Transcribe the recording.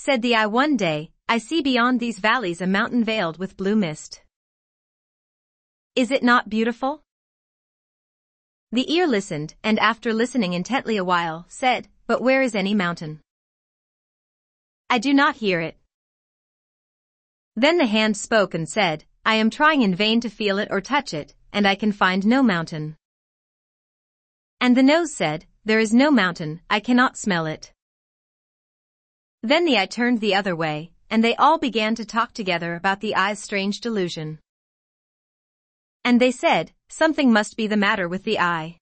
Said the eye one day, I see beyond these valleys a mountain veiled with blue mist. Is it not beautiful? The ear listened, and after listening intently a while, said, But where is any mountain? I do not hear it. Then the hand spoke and said, I am trying in vain to feel it or touch it, and I can find no mountain. And the nose said, There is no mountain, I cannot smell it. Then the eye turned the other way, and they all began to talk together about the eye's strange delusion. And they said, Something must be the matter with the eye.